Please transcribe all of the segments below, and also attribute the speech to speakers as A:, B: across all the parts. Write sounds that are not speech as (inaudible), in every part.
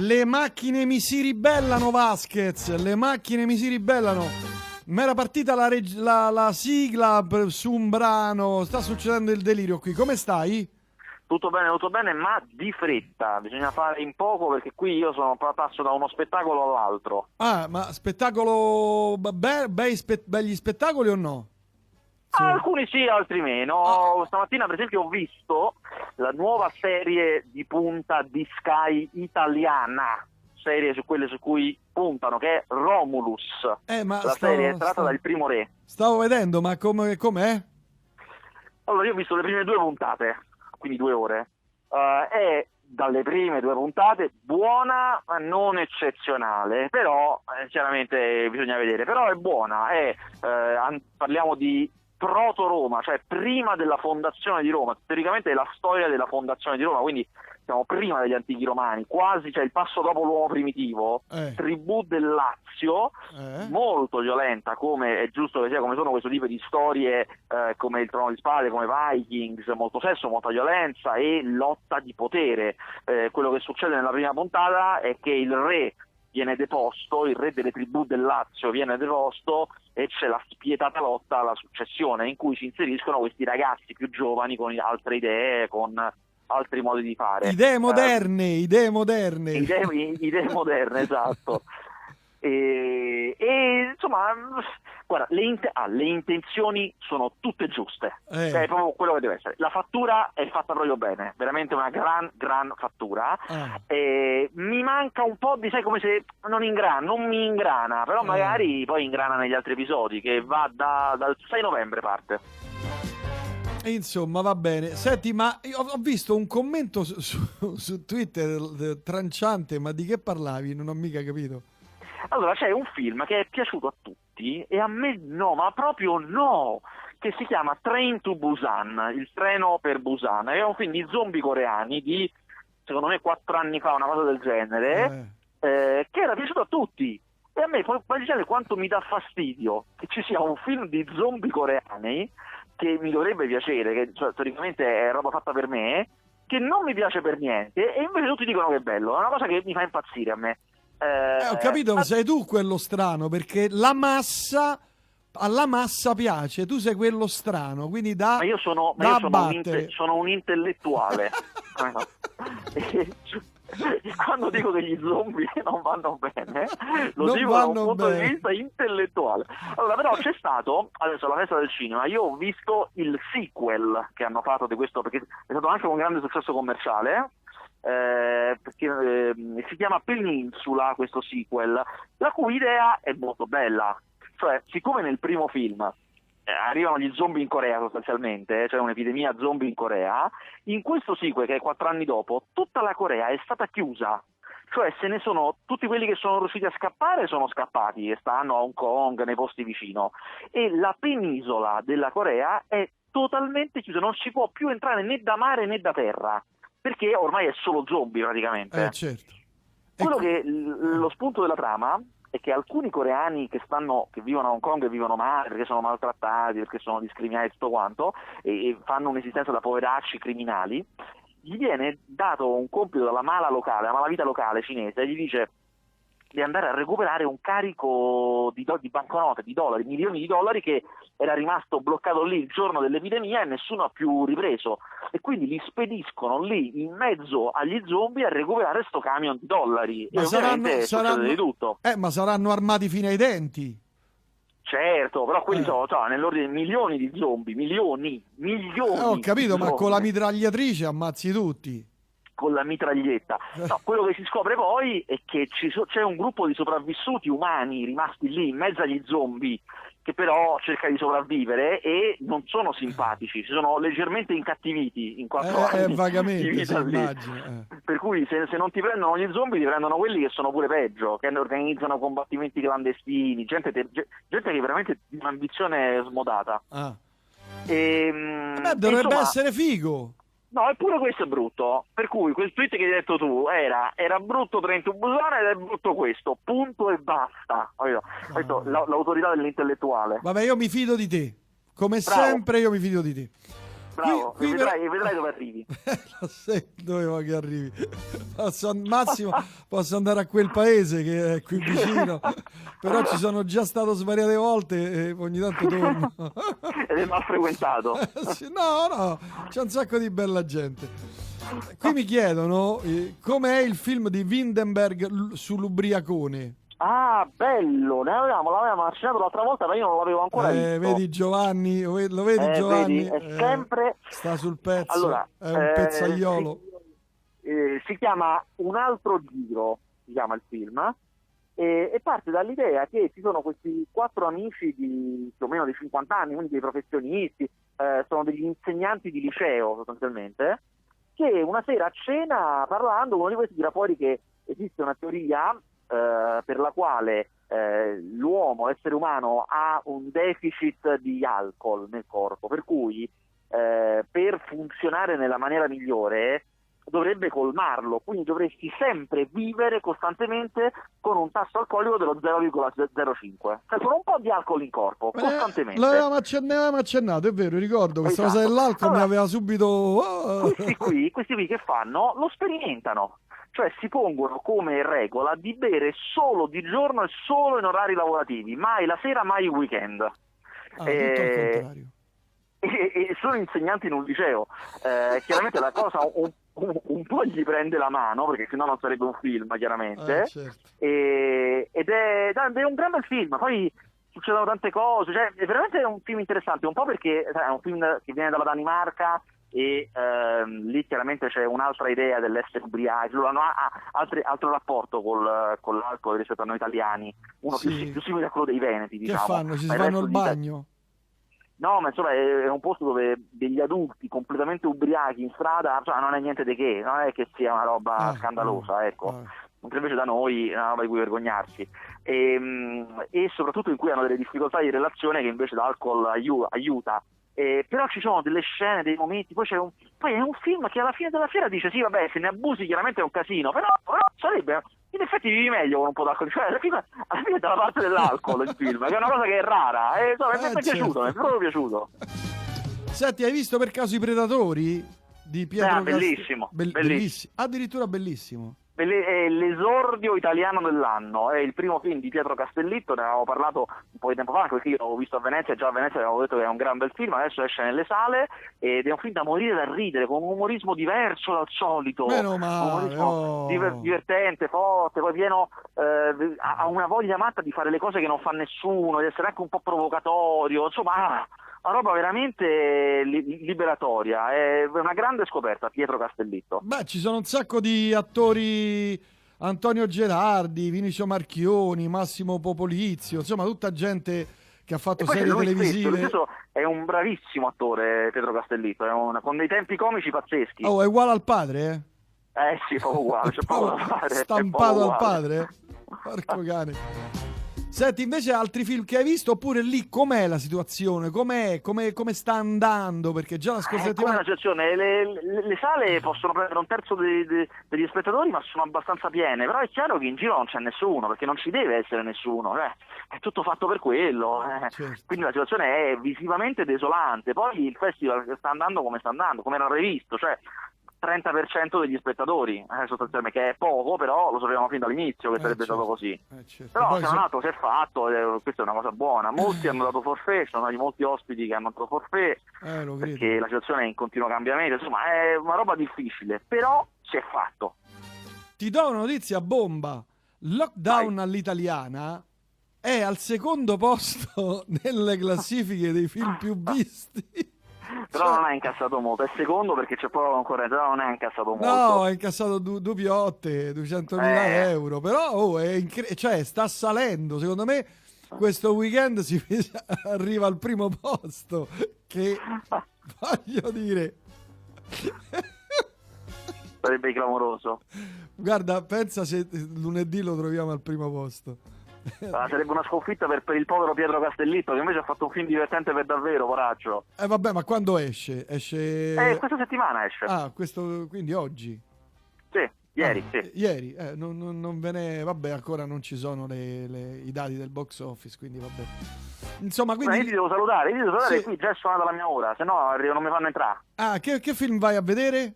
A: Le macchine mi si ribellano, Vasquez. Le macchine mi si ribellano. M'era partita la, reg- la- la sigla su un brano. Sta succedendo il delirio qui. Come stai?
B: Tutto bene, tutto bene, ma di fretta, bisogna fare in poco perché qui io sono, passo da uno spettacolo all'altro.
A: Ah, ma spettacolo. Be- bei spe- begli spettacoli o no? Sì.
B: Alcuni sì, altri meno. Stamattina, per esempio, ho visto la nuova serie di punta di Sky italiana, serie su quelle su cui puntano, che è Romulus.
A: Eh,
B: la
A: stavo-
B: serie è tratta
A: stavo-
B: dal primo re.
A: Stavo vedendo, ma come, com'è?
B: Allora, io ho visto le prime due puntate, quindi due ore. Eh, è dalle prime due puntate buona, ma non eccezionale. Però, eh, chiaramente bisogna vedere. Però è buona. È, eh, an- parliamo di proto Roma, cioè prima della fondazione di Roma. Teoricamente è la storia della fondazione di Roma, quindi siamo prima degli antichi romani, quasi, cioè il passo dopo l'uomo primitivo.
A: Eh.
B: Tribù del Lazio,
A: Eh?
B: molto violenta, come è giusto che sia, come sono questo tipo di storie eh, come il Trono di Spade, come Vikings, molto sesso, molta violenza e lotta di potere. Eh, quello che succede nella prima puntata è che il re viene deposto, il re delle tribù del Lazio viene deposto e c'è la spietata lotta alla successione in cui si inseriscono questi ragazzi più giovani con altre idee, con altri modi di fare.
A: Idee
B: Eh,
A: moderne, idee moderne.
B: idee, idee moderne, esatto. (laughs) E, e, insomma, guarda, le, int- ah, le intenzioni sono tutte giuste,
A: Eh.
B: Cioè, è proprio quello che deve essere. La fattura è fatta proprio bene, veramente una gran, gran fattura.
A: Ah.
B: E mi manca un po' di, sai, come se non ingrana, non mi ingrana, però
A: Eh.
B: magari poi ingrana negli altri episodi, che va da- dal 6 novembre parte.
A: Insomma, va bene. Senti, ma ho visto un commento su, su- su Twitter eh, tranciante, ma di che parlavi? Non ho mica capito.
B: Allora, c'è un film che è piaciuto a tutti e a me no, ma proprio no, che si chiama Train to Busan, il treno per Busan. È un film di zombie coreani di, secondo me, quattro anni fa, una cosa del genere,
A: Eh.
B: eh, che era piaciuto a tutti. E a me, puoi immaginare quanto mi dà fastidio che ci sia un film di zombie coreani che mi dovrebbe piacere, che cioè, teoricamente è roba fatta per me, che non mi piace per niente, e invece tutti dicono che è bello. È una cosa che mi fa impazzire a me. Eh,
A: Eh, ho capito,
B: ma-
A: sei tu quello strano, perché la massa alla massa piace, tu sei quello strano, quindi da
B: Ma io sono, ma io sono, un, inte- sono un intellettuale. (laughs) E- e (laughs) quando dico che gli zombie (laughs) non vanno bene, lo
A: Non
B: dico da un punto
A: bene.
B: di vista intellettuale. Allora, però c'è stato, adesso alla festa del cinema, io ho visto il sequel che hanno fatto di questo, perché è stato anche un grande successo commerciale. Eh, perché eh, si chiama Peninsula questo sequel, la cui idea è molto bella. Cioè, siccome nel primo film eh, arrivano gli zombie in Corea sostanzialmente, cioè un'epidemia zombie in Corea, in questo sequel che è quattro anni dopo, tutta la Corea è stata chiusa. Cioè se ne sono, tutti quelli che sono riusciti a scappare sono scappati e stanno a Hong Kong, nei posti vicino. E la penisola della Corea è totalmente chiusa, non si può più entrare né da mare né da terra, perché ormai è solo zombie praticamente.
A: Eh, certo.
B: Quello
A: Ecco,
B: che l- lo spunto della trama è che alcuni coreani che stanno, che vivono a Hong Kong e vivono male perché sono maltrattati, perché sono discriminati e tutto quanto, e, e fanno un'esistenza da poveracci criminali, gli viene dato un compito dalla mala locale, la malavita locale cinese, e gli dice di andare a recuperare un carico di, do- di banconote, di dollari, milioni di dollari che era rimasto bloccato lì il giorno dell'epidemia e nessuno ha più ripreso. E quindi li spediscono lì in mezzo agli zombie a recuperare sto camion di dollari.
A: Ma
B: e
A: saranno- saranno-
B: di tutto.
A: eh, ma saranno armati fino ai denti.
B: Certo, però quelli
A: Eh.
B: sono cioè, nell'ordine di milioni di zombie, milioni, milioni.
A: Eh, ho capito, ma con la mitragliatrice ammazzi tutti.
B: Con la mitraglietta.
A: Eh.
B: No, quello che si scopre poi è che ci so- c'è un gruppo di sopravvissuti umani rimasti lì in mezzo agli zombie che però cerca di sopravvivere e non sono simpatici, si sono leggermente incattiviti in quattro
A: Eh, eh,
B: anni di
A: vagamente, immagino, eh.
B: Per cui se, se non ti prendono gli zombie ti prendono quelli che sono pure peggio, che organizzano combattimenti clandestini, gente, te- ge- gente che veramente di un'ambizione smodata.
A: Ah.
B: Ehm,
A: Beh, dovrebbe
B: insomma,
A: essere figo.
B: No, eppure questo è brutto. Per cui quel tweet che hai detto tu era, era brutto Trento Busone ed è brutto questo. Punto e basta. Questo, la- l'autorità dell'intellettuale.
A: Vabbè, io mi fido di te. Come
B: Bravo.
A: sempre io mi fido di te.
B: Bravo,
A: qui
B: e vedrai,
A: però-
B: e vedrai dove arrivi. (laughs)
A: Lo sai dove vuoi che arrivi? Posso, massimo posso andare a quel paese che è qui vicino, però ci sono già stato svariate volte e ogni tanto torno. (laughs)
B: Ed è mal frequentato. (laughs)
A: Sì, no, no, c'è un sacco di bella gente. Qui mi chiedono eh, com'è il film di Windenberg l- sull'ubriacone.
B: Ah, bello, ne avevamo, l'avevamo accennato l'altra volta, ma io non l'avevo ancora
A: Eh,
B: visto.
A: vedi Giovanni, lo ve- lo vedi
B: Eh,
A: Giovanni?
B: vedi, è
A: Eh,
B: sempre-
A: sta sul pezzo,
B: Allora,
A: è un
B: eh,
A: pezzaiolo.
B: si, eh, si chiama Un altro giro, si chiama il film, e, parte dall'idea che ci sono questi quattro amici di più o meno di 50 anni, quindi dei professionisti, eh, sono degli insegnanti di liceo sostanzialmente, che una sera a cena parlando uno di questi tira fuori che esiste una teoria eh, per la quale eh, l'uomo, l'essere umano, ha un deficit di alcol nel corpo, per cui eh, per funzionare nella maniera migliore dovrebbe colmarlo, quindi dovresti sempre vivere costantemente con un tasso alcolico dello 0,05, cioè con un po' di alcol in corpo,
A: Eh,
B: costantemente.
A: L'avevamo accen- ne avevamo accennato, è vero, ricordo questa
B: Esatto.
A: cosa dell'alcol mi
B: Allora,
A: aveva subito... oh.
B: questi qui, questi qui che fanno? Lo sperimentano, cioè si pongono come regola di bere solo di giorno e solo in orari lavorativi, mai la sera, mai il weekend.
A: Ah,
B: Eh. E, e sono insegnanti in un liceo. Eh, chiaramente la cosa un, un- un po' gli prende la mano, perché sennò non sarebbe un film, chiaramente.
A: Eh, certo.
B: E- ed, è, è un gran bel film. Poi succedono tante cose, cioè, è veramente un film interessante, un po' perché è un film che viene dalla Danimarca e ehm, lì chiaramente c'è un'altra idea dell'essere ubriachi, loro hanno altri- altro rapporto col, con l'alcol rispetto a noi italiani, uno più,
A: Sì.
B: più simile a quello dei Veneti,
A: Che
B: diciamo.
A: fanno?
B: Resto
A: il
B: di-
A: bagno?
B: No, ma insomma è, è un posto dove degli adulti completamente ubriachi in strada, insomma, non è niente di che, non è che sia una roba
A: Ah,
B: scandalosa,
A: ah,
B: ecco.
A: ah.
B: Mentre invece da noi è una roba di cui vergognarsi. E, mm, e soprattutto in cui hanno delle difficoltà di relazione che invece l'alcol aiu- aiuta. E, però ci sono delle scene, dei momenti, poi, c'è un, poi è un film che alla fine della fiera dice sì vabbè se ne abusi chiaramente è un casino, però, però sarebbe, in effetti vivi meglio con un po' d'alcol, cioè alla fine, alla fine è dalla parte dell'alcol il film, che è una cosa che è rara, e insomma, mi
A: Eh,
B: è piaciuto,
A: certo.
B: mi è proprio piaciuto.
A: Senti, hai visto per caso i Predatori? Di Pietro
B: Ah,
A: Cast-
B: bellissimo, bellissimo.
A: bellissi- Addirittura bellissimo.
B: È l'esordio italiano dell'anno, è il primo film di Pietro Castellitto, ne avevamo parlato un po' di tempo fa, anche perché io l'avevo visto a Venezia, già a Venezia avevo detto che è un gran bel film, adesso esce nelle sale ed è un film da morire da ridere, con un umorismo diverso dal solito,
A: Meno
B: un
A: male,
B: umorismo
A: oh.
B: diver- divertente, forte, poi pieno, eh, ha ha una voglia matta di fare le cose che non fa nessuno, di essere anche un po' provocatorio, insomma... Una roba veramente li- liberatoria, è una grande scoperta Pietro Castellitto.
A: Beh, ci sono un sacco di attori. Antonio Gerardi, Vinicio Marchioni, Massimo Popolizio, insomma, tutta gente che ha fatto serie
B: lui stesso,
A: televisive.
B: lui è un bravissimo attore Pietro Castellitto, un- con dei tempi comici pazzeschi.
A: Oh, è uguale al padre, eh?
B: Eh sì, proprio uguale, c'è poco da fare.
A: Stampato al padre? Porco cane. Senti, invece altri film che hai visto, oppure lì com'è la situazione? Com'è? Come, come sta andando? Perché già la scorsa
B: Eh,
A: settimana...
B: una situazione, le, le- le sale possono prendere un terzo dei- dei- degli spettatori, ma sono abbastanza piene. Però è chiaro che in giro non c'è nessuno, perché non ci deve essere nessuno. eh. È tutto fatto per quello. eh.
A: Certo.
B: Quindi la situazione è visivamente desolante. Poi il festival sta andando come sta andando, come era previsto, cioè 30% degli spettatori, eh, sostanzialmente, che è poco, però lo sapevamo fin dall'inizio che
A: Eh,
B: sarebbe
A: certo.
B: stato così.
A: Eh, certo.
B: Però
A: Poi
B: se non altro si è fatto, e questa è una cosa buona. Molti hanno dato ci sono stati molti ospiti che hanno dato forfait,
A: Eh,
B: perché la situazione è in continuo cambiamento, insomma è una roba difficile, però si è fatto.
A: Ti do una notizia bomba. Lockdown all'italiana è al secondo posto (laughs) nelle classifiche dei film più (laughs) visti.
B: Però
A: Cioè-
B: non ha incassato molto, è secondo perché c'è poca concorrenza, però non è incassato molto.
A: No, ha incassato du- due piotte, 200.000
B: Eh.
A: euro. Però oh, è incre- cioè, sta salendo. Secondo me questo weekend si (laughs) arriva al primo posto. Che (laughs) voglio dire,
B: Sarebbe clamoroso.
A: guarda, pensa se lunedì lo troviamo al primo posto.
B: Ah, sarebbe una sconfitta per, per il povero Pietro Castellitto, che invece ha fatto un film divertente per davvero, coraggio.
A: Eh vabbè, ma quando esce? Esce
B: Eh, questa settimana esce.
A: Ah, questo quindi oggi.
B: Sì, ieri,
A: Ah,
B: sì.
A: eh, Ieri, eh, non, non- non ve ne... Vabbè, ancora non ci sono le- le- i dati del box office, quindi vabbè. Insomma,
B: Ma io ti
A: quindi...
B: devo salutare, io ti devo salutare
A: Sì.
B: qui già è suonata la mia ora, se no non mi fanno entrare.
A: Ah, che, che film vai a vedere?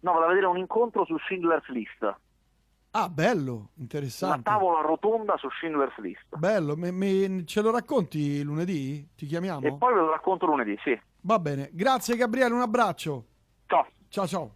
B: No, vado a vedere un incontro su Schindler's List.
A: Ah, bello,
B: Una
A: interessante.
B: tavola rotonda su Schindler's List.
A: Bello, me- me- ce lo racconti lunedì? Ti chiamiamo?
B: E poi ve lo racconto lunedì, sì.
A: Va bene, grazie Gabriele, un abbraccio.
B: Ciao.
A: Ciao ciao.